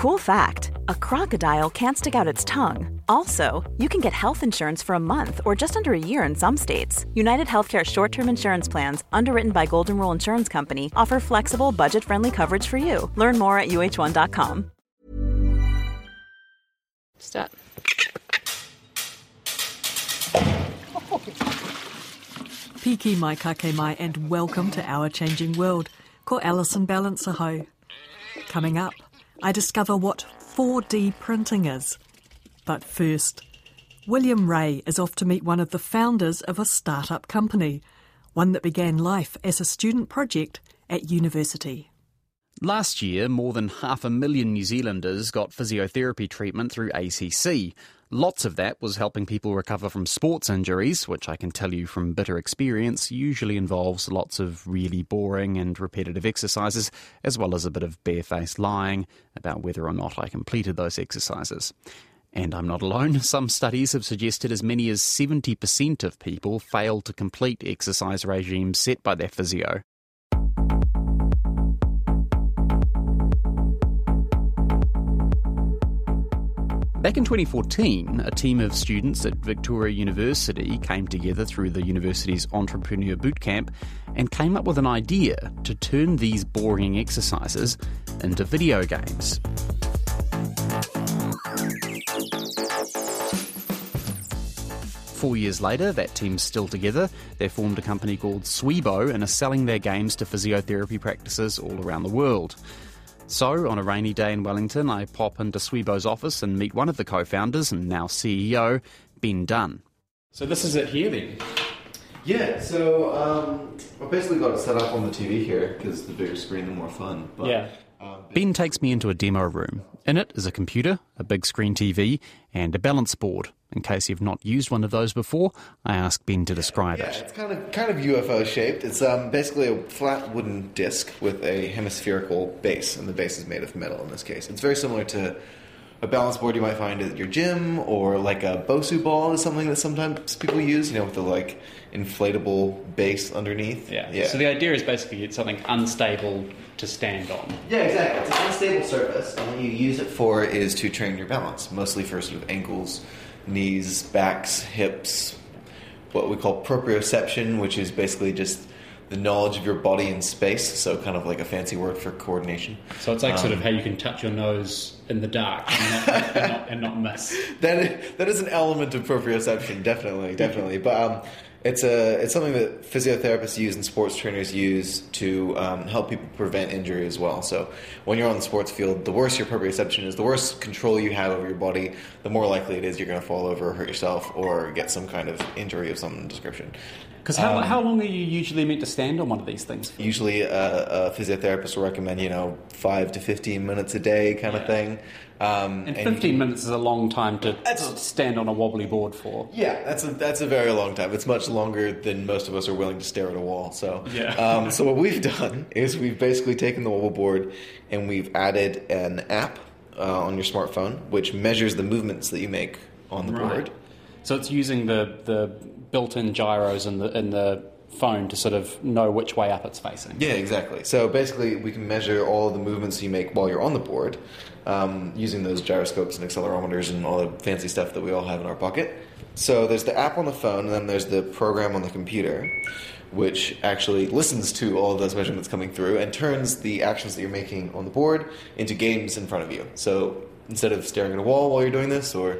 Cool fact a crocodile can't stick out its tongue. Also, you can get health insurance for a month or just under a year in some states. United Healthcare short term insurance plans, underwritten by Golden Rule Insurance Company, offer flexible, budget friendly coverage for you. Learn more at uhone.com. Start. Piki mai kake mai and welcome to Our Changing World. Ko Alison Ballance aho. Coming up, I discover what 4D printing is. But first, William Ray is off to meet one of the founders of a startup company, one that began life as a student project at university. Last year, more than half a million New Zealanders got physiotherapy treatment through ACC. Lots of that was helping people recover from sports injuries, which I can tell you from bitter experience usually involves lots of really boring and repetitive exercises, as well as a bit of barefaced lying about whether or not I completed those exercises. And I'm not alone. Some studies have suggested as many as 70% of people fail to complete exercise regimes set by their physio. Back in 2014, a team of students at Victoria University came together through the university's Entrepreneur Bootcamp and came up with an idea to turn these boring exercises into video games. Four years later, that team's still together. They've formed a company called Swibo and are selling their games to physiotherapy practices all around the world. So, on a rainy day in Wellington, I pop into Swibo's office and meet one of the co founders and now CEO, Ben Dunn. So, this is it here then? Yeah, so um, I've basically got it set up on the TV here because the bigger screen, the more fun. But, Yeah. Um, Ben takes me into a demo room. In it is a computer, a big screen TV, and a balance board. In case you've not used one of those before, I ask Ben to describe yeah, it. it's kind of kind of UFO shaped. It's um, basically a flat wooden disc with a hemispherical base, and the base is made of metal in this case. It's very similar to a balance board you might find at your gym, or like a Bosu ball is something that sometimes people use. You know, with the like inflatable base underneath. Yeah. yeah. So, the idea is basically it's something unstable to stand on. Yeah, exactly. It's an unstable surface, and what you use it for is to train your balance, mostly for sort of ankles, knees, backs, hips, what we call proprioception, which is basically just the knowledge of your body in space, so kind of like a fancy word for coordination. So, it's like sort of Um, how you can touch your nose in the dark and not, and not, and not miss. That is, that is an element of proprioception, definitely, definitely. But um, it's a it's something that physiotherapists use and sports trainers use to um, help people prevent injury as well. So when you're on the sports field, the worse your proprioception is, the worse control you have over your body, the more likely it is you're going to fall over, hurt yourself, or get some kind of injury of some description. Because how, Um, how long are you usually meant to stand on one of these things? for? Usually, a, a physiotherapist will recommend you know five to fifteen minutes a day, kind of thing. Um, And you 15 can- minutes is a long time to stand on a wobbly board for. Yeah, that's a that's a very long time. It's much longer than most of us are willing to stare at a wall. So, Yeah. um, so what we've done is we've basically taken the wobble board and we've added an app uh, on your smartphone which measures the movements that you make on the Right. board. So it's using the, the built-in gyros in the in the phone to sort of know which way up it's facing. Yeah, exactly. So basically, we can measure all the movements you make while you're on the board um, using those gyroscopes and accelerometers and all the fancy stuff that we all have in our pocket. So there's the app on the phone, and then there's the program on the computer, which actually listens to all of those measurements coming through and turns the actions that you're making on the board into games in front of you. So instead of staring at a wall while you're doing this or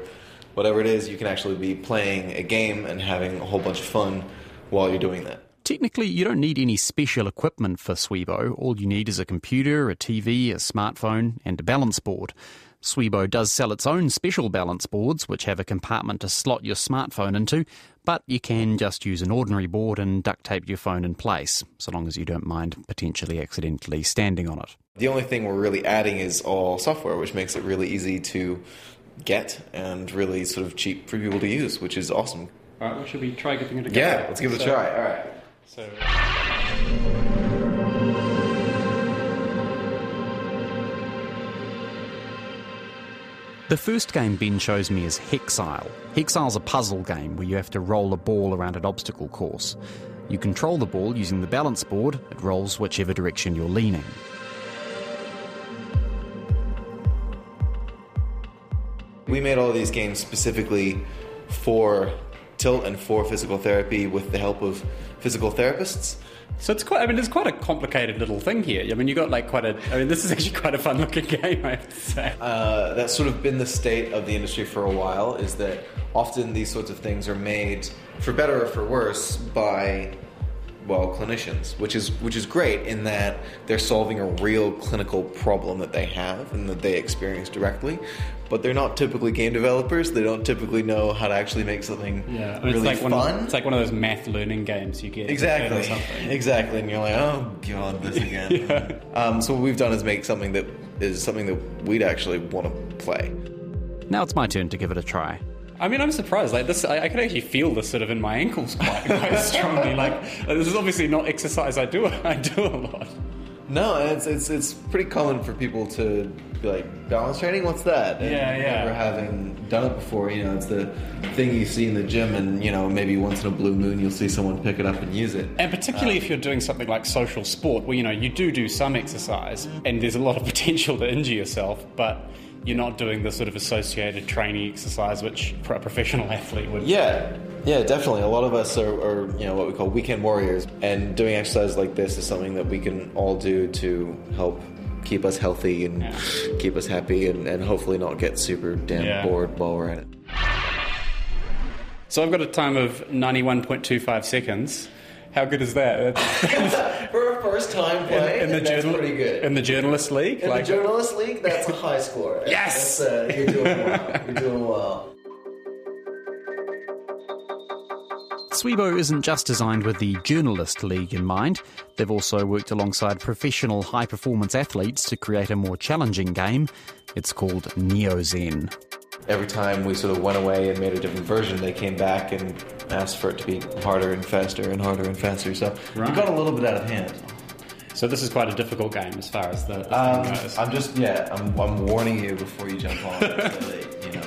whatever it is, you can actually be playing a game and having a whole bunch of fun while you're doing that. Technically, you don't need any special equipment for Swibo. All you need is a computer, a TV, a smartphone, and a balance board. Swibo does sell its own special balance boards, which have a compartment to slot your smartphone into, but you can just use an ordinary board and duct tape your phone in place, so long as you don't mind potentially accidentally standing on it. The only thing we're really adding is all software, which makes it really easy to get and really sort of cheap for people to use, which is awesome. All right, well, should we try giving it a go? Yeah, let's give it a try. All right. So, The first game Ben shows me is Hexile. Hexile's a puzzle game where you have to roll a ball around an obstacle course. You control the ball using the balance board, it rolls whichever direction you're leaning. We made all these games specifically for tilt and for physical therapy with the help of physical therapists. So it's quite. I mean, it's quite a complicated little thing here. I mean, you got like quite a. I mean, this is actually quite a fun-looking game. I have to say. Uh, that's sort of been the state of the industry for a while. Is that often these sorts of things are made for better or for worse by well clinicians, which is which is great in that they're solving a real clinical problem that they have and that they experience directly. But they're not typically game developers. They don't typically know how to actually make something Yeah, really it's like fun. one. Of, it's like one of those math learning games you get. Exactly. Or something. Exactly. And you're like, oh god, this again. um, so what we've done is make something that is something that we'd actually want to play. Now it's my turn to give it a try. I mean, I'm surprised. Like this, I, I can actually feel this sort of in my ankles quite, quite strongly. Like, like, this is obviously not exercise I do. I do a lot. No, it's it's it's pretty common for people to be like balance training. What's that? And Yeah, yeah. Never having done it before, you know, it's the thing you see in the gym, and you know, maybe once in a blue moon, you'll see someone pick it up and use it. And particularly if you're doing something like social sport, where you know you do do some exercise, and there's a lot of potential to injure yourself, but you're not doing the sort of associated training exercise which a professional athlete would. Yeah, yeah, definitely. A lot of us are, are, you know, what we call weekend warriors, and doing exercise like this is something that we can all do to help keep us healthy and Yeah. keep us happy, and, and hopefully not get super damn Yeah. bored while we're at it. So I've got a time of 91.25 seconds. How good is that? For a first time play, in the that's journal- pretty good. In the journalist league, In the journalist league, that's a high score. Yes! That's, uh, you're doing well. You're doing well. Swibo isn't just designed with the Journalist League in mind. They've also worked alongside professional high performance athletes to create a more challenging game. It's called NeoZen. Every time we sort of went away and made a different version, they came back and asked for it to be harder and faster and harder and faster. So Right. we got a little bit out of hand. So this is quite a difficult game as far as the, the Um, goes. I'm just yeah. I'm, I'm warning you before you jump on. so that, you know.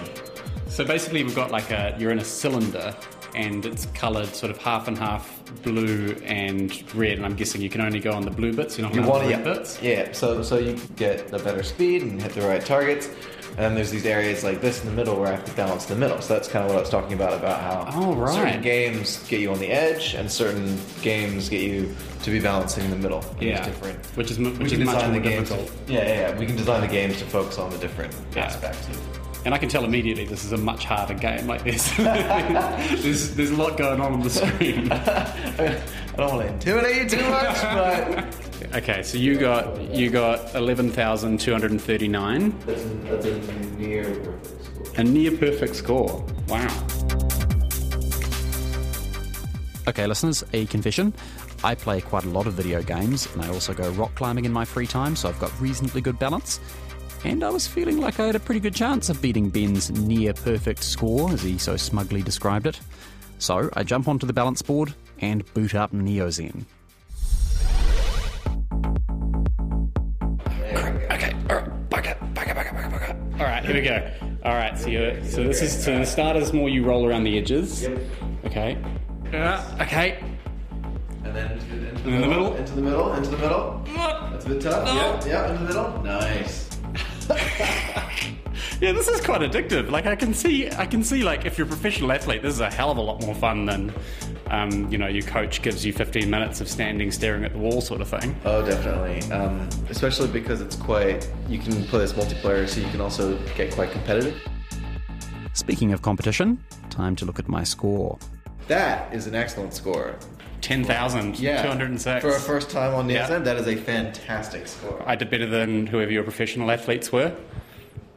So basically, we've got like a you're in a cylinder, and it's coloured sort of half and half blue and red. And I'm guessing you can only go on the blue bits. You're not You going want to the yeah, red bits. yeah. So so you get a better speed and hit the right targets. And then there's these areas like this in the middle where I have to balance the middle. So that's kind of what I was talking about about how Oh, right. certain games get you on the edge and certain games get you to be balancing in the middle. Yeah, different. which is mu- we which is much more difficult. To, yeah, yeah, yeah. We can design the games to focus on the different Yeah. aspects. And I can tell immediately this is a much harder game. Like this, there's there's a lot going on on the screen. I don't want to intimidate you too much, but Okay, so you got you got eleven thousand two hundred and thirty nine, that's that's a near perfect score. a near perfect score. Wow. Okay, listeners, a confession. I play quite a lot of video games, and I also go rock climbing in my free time, so I've got reasonably good balance. And I was feeling like I had a pretty good chance of beating Ben's near perfect score, as he so smugly described it. So I jump onto the balance board and boot up NeoZen. Okay, all right, back up, back up, back up, back up, back up. All right, here we go. All right, so you so this is so the start is more you roll around the edges. Yep. Okay. Uh, okay. And then into, the- into in the middle? Into the middle. Into the middle. That's a bit tough. No. Yeah, yeah, into the middle. Nice. Yeah, this is quite addictive. Like I can see, I can see like if you're a professional athlete, this is a hell of a lot more fun than, um, you know, your coach gives you 15 minutes of standing staring at the wall sort of thing. Oh, definitely. Um, especially because it's quite. You can play this multiplayer, so you can also get quite competitive. Speaking of competition, time to look at my score. That is an excellent score. 10,206. For a first time on the Yeah. SM, that is a fantastic score. I did better than whoever your professional athletes were.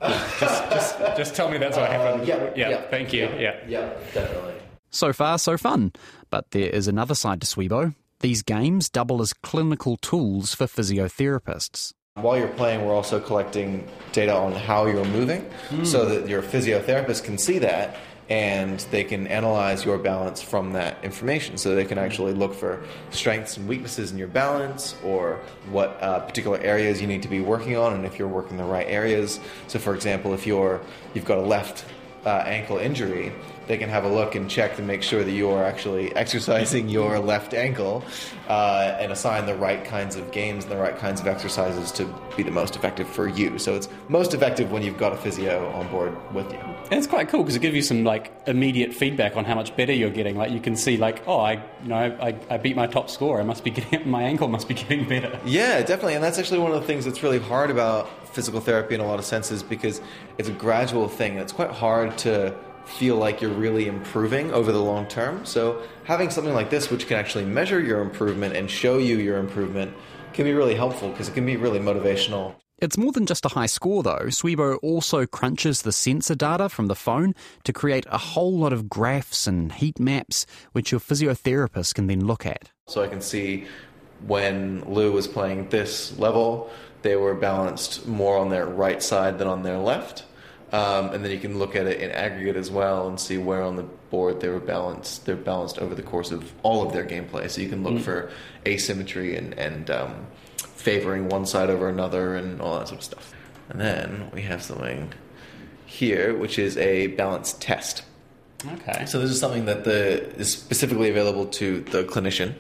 Just, just, just tell me that's what happened. Uh, yeah, yeah, yeah, thank you. Yeah. Yeah, definitely. So far, so fun. But there is another side to Swibo. These games double as clinical tools for physiotherapists. While you're playing, we're also collecting data on how you're moving hmm. so that your physiotherapist can see that and they can analyze your balance from that information. So they can actually look for strengths and weaknesses in your balance or what uh, particular areas you need to be working on and if you're working the right areas. So, for example, if you're, you've got a left uh, ankle injury, they can have a look and check to make sure that you are actually exercising your left ankle uh, and assign the right kinds of games and the right kinds of exercises to be the most effective for you. So it's most effective when you've got a physio on board with you. And it's quite cool because it gives you some like immediate feedback on how much better you're getting. Like you can see, like, oh, I, you know, I, I beat my top score. I must be getting my ankle must be getting better. Yeah, definitely, and that's actually one of the things that's really hard about physical therapy in a lot of senses because it's a gradual thing, it's quite hard to feel like you're really improving over the long term. So having something like this, which can actually measure your improvement and show you your improvement, can be really helpful because it can be really motivational. It's more than just a high score, though. Swibo also crunches the sensor data from the phone to create a whole lot of graphs and heat maps, which your physiotherapist can then look at. So I can see when Lou was playing this level, they were balanced more on their right side than on their left. Um, and then you can look at it in aggregate as well and see where on the board they were balanced. They're balanced over the course of all of their gameplay. So you can look mm. for asymmetry and, and um, favoring one side over another and all that sort of stuff. And then we have something here, which is a balance test. Okay. So this is something that the is specifically available to the clinician,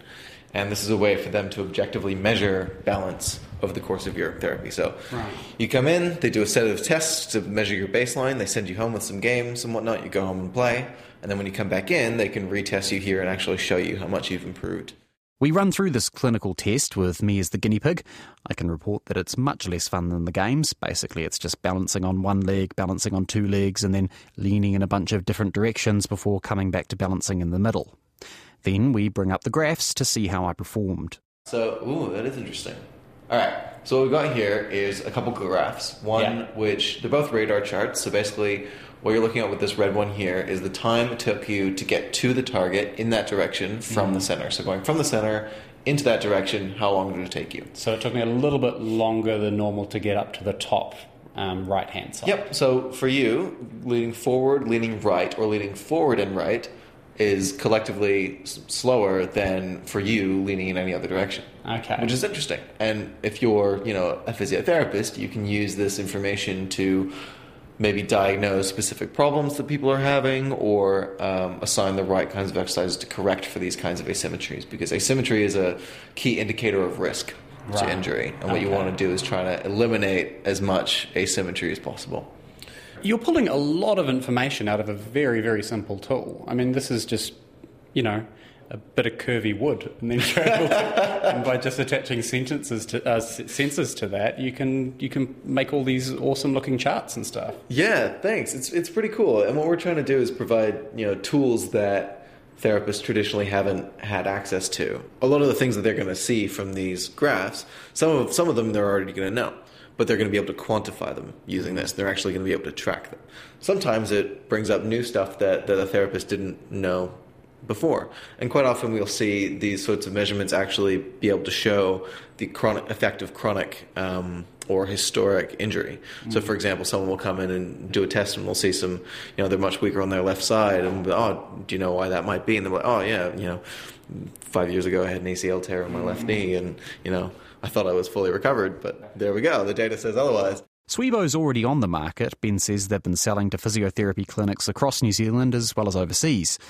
and this is a way for them to objectively measure balance over the course of your therapy. So right. you come in, they do a set of tests to measure your baseline, they send you home with some games and whatnot, you go home and play, and then when you come back in, they can retest you here and actually show you how much you've improved. We run through this clinical test with me as the guinea pig. I can report that it's much less fun than the games. Basically, it's just balancing on one leg, balancing on two legs, and then leaning in a bunch of different directions before coming back to balancing in the middle. Then we bring up the graphs to see how I performed. So, ooh, that is interesting. All right. So what we've got here is a couple graphs. One yeah. which they're both radar charts. So basically, what you're looking at with this red one here is the time it took you to get to the target in that direction from mm. the center. So going from the center into that direction, how long did it take you? So it took me a little bit longer than normal to get up to the top um, right hand side. Yep. So for you, leaning forward, leaning right, or leaning forward and right is collectively s- slower than for you leaning in any other direction. Okay. Which is interesting. And if you're, you know, a physiotherapist, you can use this information to maybe diagnose specific problems that people are having or um, assign the right kinds of exercises to correct for these kinds of asymmetries because asymmetry is a key indicator of risk right. to injury and what okay. you want to do is try to eliminate as much asymmetry as possible you're pulling a lot of information out of a very, very simple tool. I mean, this is just, you know, a bit of curvy wood, and then to, and by just attaching sentences to uh, sensors to that, you can you can make all these awesome looking charts and stuff. Yeah, thanks. It's it's pretty cool. And what we're trying to do is provide you know tools that therapists traditionally haven't had access to. A lot of the things that they're going to see from these graphs, some of some of them they're already going to know but they're going to be able to quantify them using this. They're actually going to be able to track them. Sometimes it brings up new stuff that, that a therapist didn't know before. And quite often we'll see these sorts of measurements actually be able to show the chronic effect of chronic um, or historic injury. Mm-hmm. So, for example, someone will come in and do a test and we'll see some, you know, they're much weaker on their left side. And, oh, do you know why that might be? And they're like, oh, yeah, you know, five years ago I had an ACL tear in my left mm-hmm. knee and, you know, I thought I was fully recovered, but there we go. The data says otherwise. Swibo's already on the market. Ben says they've been selling to physiotherapy clinics across New Zealand as well as overseas.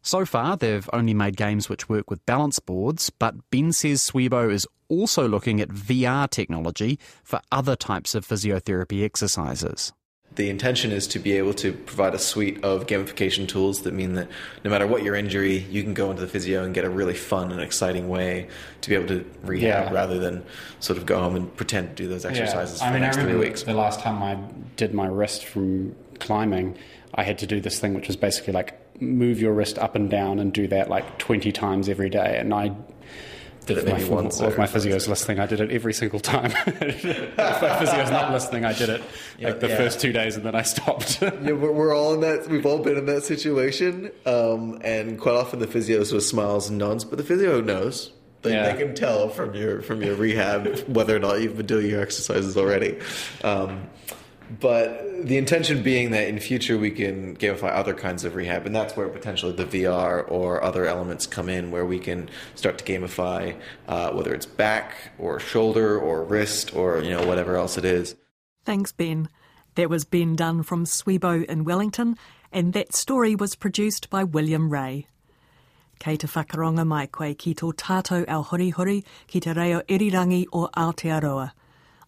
So far, they've only made games which work with balance boards, but Ben says Swibo is also looking at VR technology for other types of physiotherapy exercises the intention is to be able to provide a suite of gamification tools that mean that no matter what your injury, you can go into the physio and get a really fun and exciting way to be able to rehab yeah. rather than sort of go home and pretend to do those exercises yeah. for I mean, the next three weeks. The last time I did my wrist from climbing, I had to do this thing which was basically like move your wrist up and down and do that like 20 times every day. And I did it maybe my, once. Or if my physio's listening, I did it every single time. if my physio's not listening, I did it like the yeah. first two days and then I stopped. yeah, we're all in that. We've all been in that situation, um, and quite often the physios with smiles and nods, but the physio knows. They, yeah. they can tell from your from your rehab whether or not you've been doing your exercises already. Um, but the intention being that in future we can gamify other kinds of rehab, and that's where potentially the VR or other elements come in, where we can start to gamify uh, whether it's back or shoulder or wrist or you know whatever else it is. Thanks, Ben. That was Ben Dunn from Swibo in Wellington, and that story was produced by William Ray. Kei te whakaronga mai koe ki tō tātou hori hori ki te reo irirangi o Aotearoa.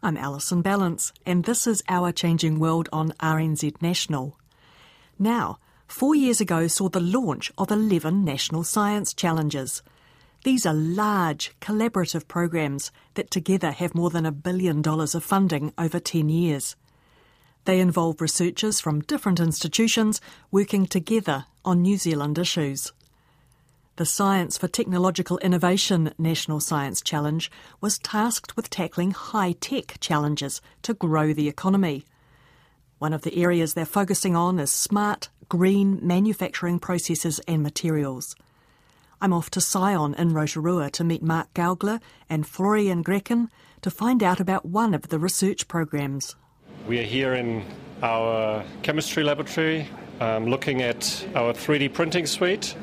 I'm Alison Ballance, and this is Our Changing World on RNZ National. Now, four years ago saw the launch of 11 National Science Challenges. These are large, collaborative programs that together have more than a billion dollars of funding over 10 years. They involve researchers from different institutions working together on New Zealand issues. The Science for Technological Innovation National Science Challenge was tasked with tackling high tech challenges to grow the economy. One of the areas they're focusing on is smart, green manufacturing processes and materials. I'm off to Scion in Rotorua to meet Mark Gaugler and Florian Graichen to find out about one of the research programs. We are here in our chemistry laboratory um, looking at our 3D printing suite,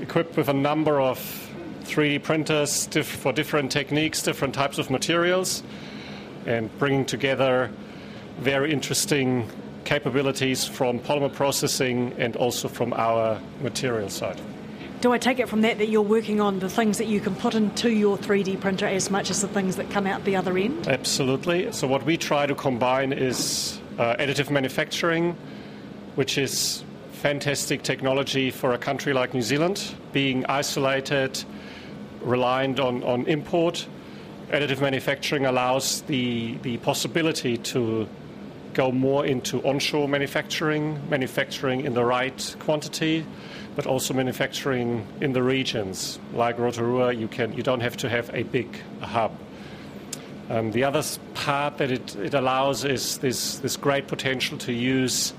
equipped with a number of 3D printers diff- for different techniques, different types of materials, and bringing together very interesting capabilities from polymer processing and also from our material side. Do I take it from that that you're working on the things that you can put into your 3D printer as much as the things that come out the other end? Absolutely. So, what we try to combine is uh, additive manufacturing, which is fantastic technology for a country like New Zealand, being isolated, reliant on, on import. Additive manufacturing allows the, the possibility to go more into onshore manufacturing, manufacturing in the right quantity, but also manufacturing in the regions. Like Rotorua, you, can, you don't have to have a big hub. Um, the other part that it, it allows is this, this great potential to use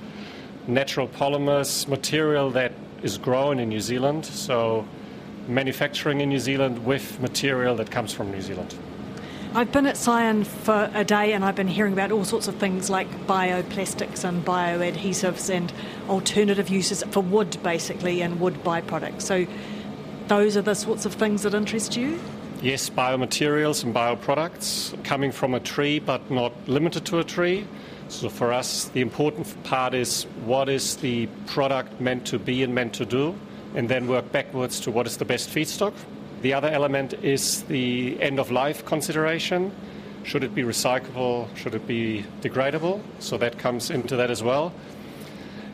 natural polymers, material that is grown in New Zealand, so manufacturing in New Zealand with material that comes from New Zealand. I've been at Scion for a day and I've been hearing about all sorts of things like bioplastics and bioadhesives and alternative uses for wood, basically, and wood byproducts. So, those are the sorts of things that interest you? Yes, biomaterials and bioproducts coming from a tree, but not limited to a tree. So, for us, the important part is what is the product meant to be and meant to do, and then work backwards to what is the best feedstock. The other element is the end of life consideration. Should it be recyclable? Should it be degradable? So that comes into that as well.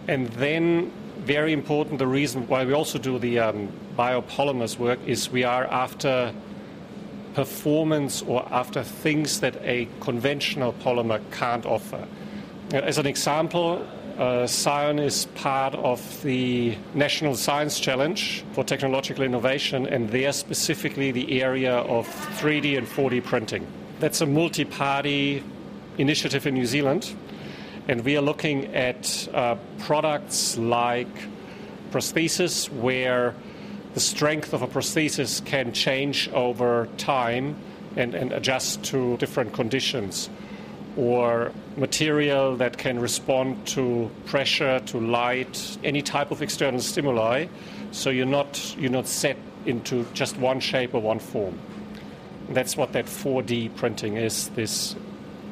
And then, very important, the reason why we also do the um, biopolymers work is we are after performance or after things that a conventional polymer can't offer. As an example, uh, Scion is part of the National Science Challenge for Technological Innovation, and there specifically the area of 3D and 4D printing. That's a multi party initiative in New Zealand, and we are looking at uh, products like prosthesis, where the strength of a prosthesis can change over time and, and adjust to different conditions or material that can respond to pressure, to light, any type of external stimuli. So you're not, you're not set into just one shape or one form. That's what that 4D printing is this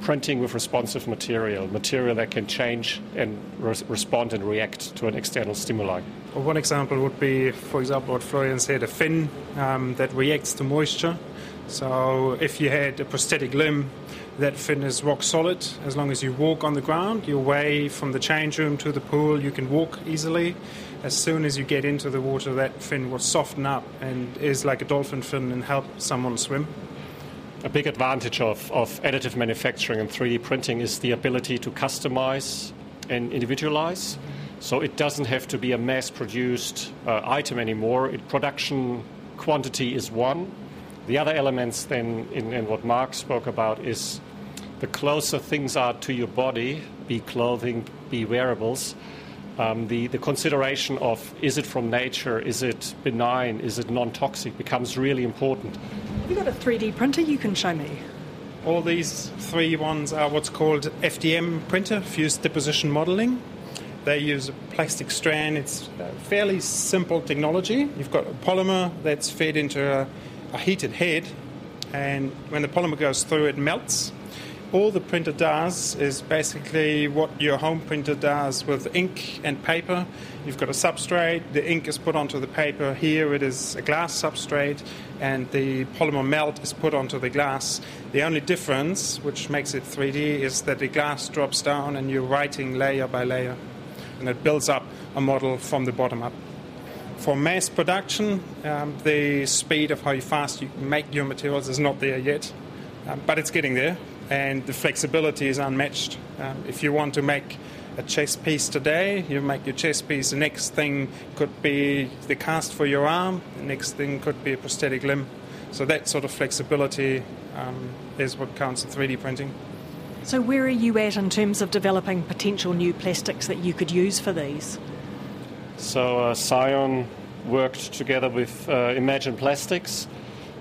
printing with responsive material, material that can change and res- respond and react to an external stimuli. Well, one example would be, for example, what Florian said a fin um, that reacts to moisture. So if you had a prosthetic limb, that fin is rock solid. As long as you walk on the ground, your way from the change room to the pool, you can walk easily. As soon as you get into the water, that fin will soften up and is like a dolphin fin and help someone swim. A big advantage of, of additive manufacturing and 3D printing is the ability to customize and individualize. So it doesn't have to be a mass produced uh, item anymore. It, production quantity is one, the other elements, then, in, in, what Mark spoke about, is the closer things are to your body, be clothing, be wearables, um, the, the consideration of is it from nature, is it benign, is it non toxic becomes really important. Have you got a 3D printer you can show me? All these three ones are what's called FDM printer, fused deposition modeling. They use a plastic strand. It's a fairly simple technology. You've got a polymer that's fed into a a heated head, and when the polymer goes through, it melts, all the printer does is basically what your home printer does with ink and paper. You've got a substrate, the ink is put onto the paper. Here it is a glass substrate, and the polymer melt is put onto the glass. The only difference, which makes it 3D, is that the glass drops down and you're writing layer by layer, and it builds up a model from the bottom up. For mass production, um, the speed of how fast you make your materials is not there yet, um, but it's getting there and the flexibility is unmatched. Um, if you want to make a chess piece today, you make your chess piece. The next thing could be the cast for your arm. The next thing could be a prosthetic limb. So that sort of flexibility um, is what counts in 3D printing. So where are you at in terms of developing potential new plastics that you could use for these? So uh, Scion worked together with uh, Imagine Plastics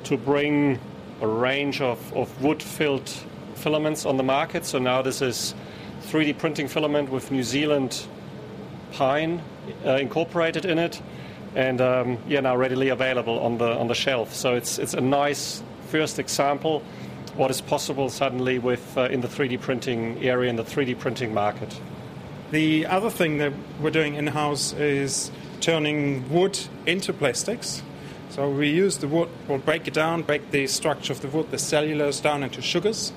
to bring a range of, of wood-filled filaments on the market. So now this is 3D printing filament with New Zealand pine uh, incorporated in it, and um, yeah, now readily available on the on the shelf. So it's it's a nice first example what is possible suddenly with uh, in the 3D printing area in the 3D printing market. The other thing that we're doing in house is turning wood into plastics. So we use the wood, we'll break it down, break the structure of the wood, the cellulose down into sugars,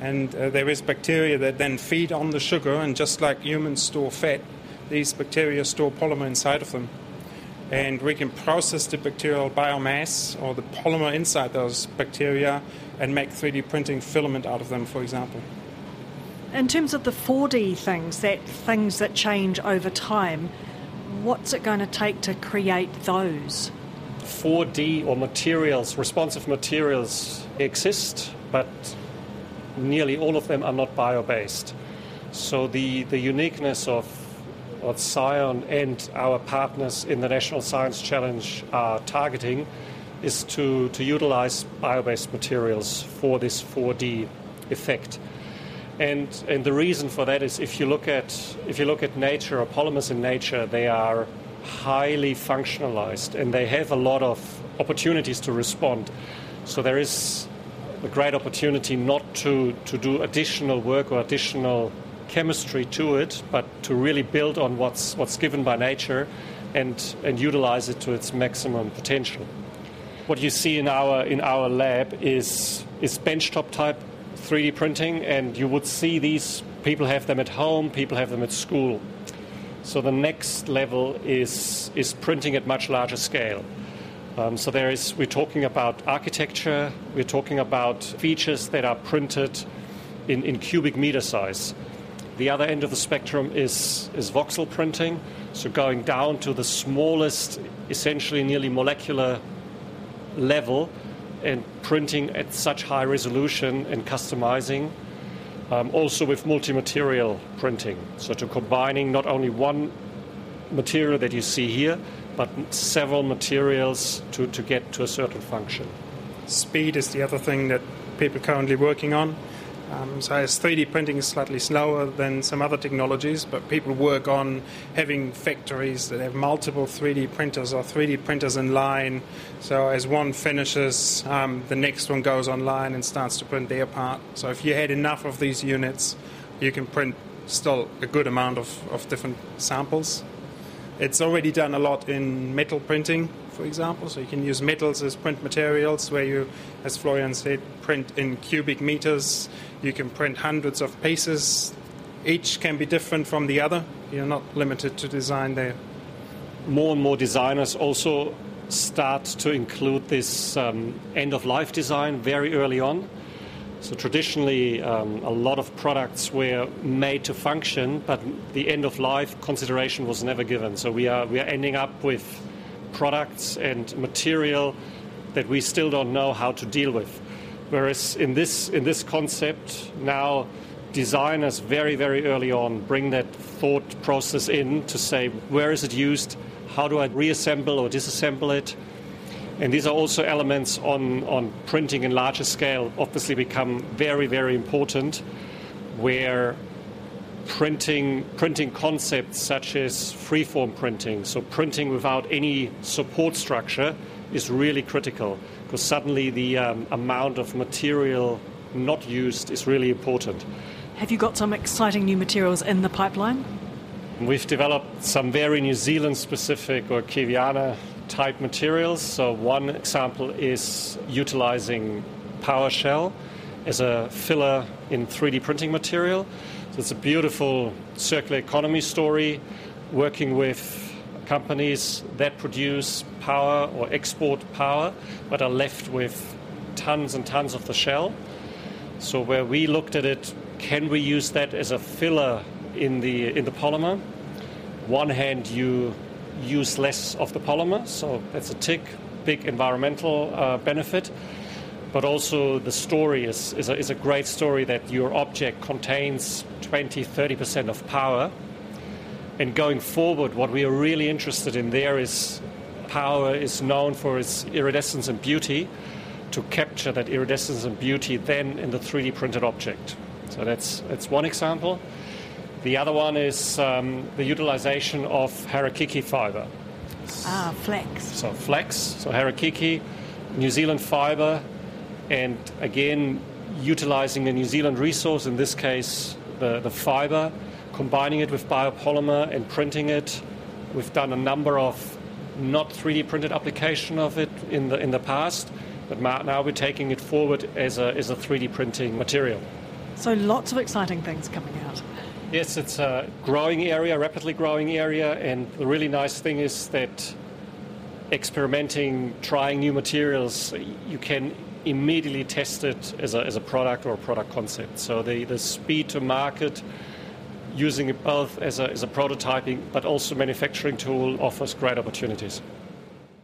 and uh, there is bacteria that then feed on the sugar, and just like humans store fat, these bacteria store polymer inside of them. And we can process the bacterial biomass or the polymer inside those bacteria and make 3D printing filament out of them, for example. In terms of the 4D things, that things that change over time, what's it going to take to create those? 4D or materials, responsive materials exist, but nearly all of them are not bio based. So the, the uniqueness of what Scion and our partners in the National Science Challenge are targeting is to, to utilize bio based materials for this 4D effect. And, and the reason for that is if you look at if you look at nature or polymers in nature, they are highly functionalized and they have a lot of opportunities to respond. So there is a great opportunity not to, to do additional work or additional chemistry to it, but to really build on what's, what's given by nature and, and utilize it to its maximum potential. What you see in our, in our lab is, is benchtop type 3D printing, and you would see these people have them at home, people have them at school. So the next level is, is printing at much larger scale. Um, so there is, we're talking about architecture, we're talking about features that are printed in, in cubic meter size. The other end of the spectrum is, is voxel printing, so going down to the smallest, essentially nearly molecular level, and printing at such high resolution and customizing. Um, also with multi-material printing, so to combining not only one material that you see here, but several materials to, to get to a certain function. Speed is the other thing that people are currently working on. Um, so as 3D printing is slightly slower than some other technologies, but people work on having factories that have multiple 3D printers or 3D printers in line. So as one finishes, um, the next one goes online and starts to print their part. So if you had enough of these units, you can print still a good amount of, of different samples. It's already done a lot in metal printing, for example. So you can use metals as print materials, where you, as Florian said, print in cubic meters. You can print hundreds of pieces. Each can be different from the other. You're not limited to design there. More and more designers also start to include this um, end of life design very early on. So traditionally, um, a lot of products were made to function, but the end of life consideration was never given. So we are we are ending up with products and material that we still don't know how to deal with. Whereas in this in this concept now, designers very very early on bring that thought process in to say where is it used, how do I reassemble or disassemble it and these are also elements on, on printing in larger scale, obviously become very, very important, where printing, printing concepts such as freeform printing, so printing without any support structure, is really critical because suddenly the um, amount of material not used is really important. Have you got some exciting new materials in the pipeline? We've developed some very New Zealand specific or Kiwiana type materials. So, one example is utilizing paua shell as a filler in 3D printing material. So, it's a beautiful circular economy story working with companies that produce paua or export paua but are left with tons and tons of the shell. So, where we looked at it, can we use that as a filler in the in the polymer? One hand, you use less of the polymer, so that's a tick, big environmental uh, benefit. But also, the story is, is a, is, a, great story that your object contains 20, 30% of paua. And going forward, what we are really interested in there is paua is known for its iridescence and beauty, to capture that iridescence and beauty then in the 3D printed object. So that's, that's one example. The other one is um, the utilization of Harakeke fiber. Ah, flax. So flax, so Harakeke, New Zealand fiber, and again, utilizing a New Zealand resource, in this case, the, the fiber, combining it with biopolymer and printing it. We've done a number of not 3D printed application of it in the, in the past, but now we're taking it forward as a, as a 3D printing material. So lots of exciting things coming out. Yes, it's a growing area, rapidly growing area, and the really nice thing is that experimenting, trying new materials, you can immediately test it as a, as a product or a product concept. So the, the speed to market, using it both as a, as a prototyping but also manufacturing tool offers great opportunities.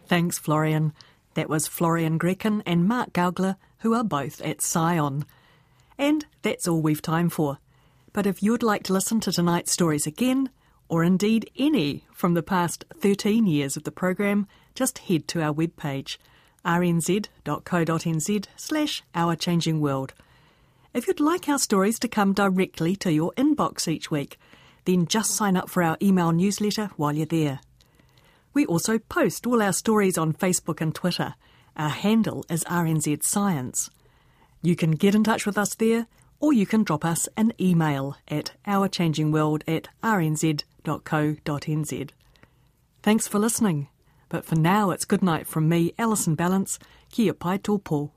Thanks, Florian. That was Florian Graichen and Mark Gaugler, who are both at Scion. And that's all we've time for. But if you'd like to listen to tonight's stories again, or indeed any from the past 13 years of the program, just head to our webpage rnz.co.nz slash Our Changing World. If you'd like our stories to come directly to your inbox each week, then just sign up for our email newsletter while you're there. We also post all our stories on Facebook and Twitter. Our handle is RNZ Science. You can get in touch with us there, or you can drop us an email at ourchangingworld at rnz.co.nz. Thanks for listening. But for now, it's good night from me, Alison Ballance, Kia pai tō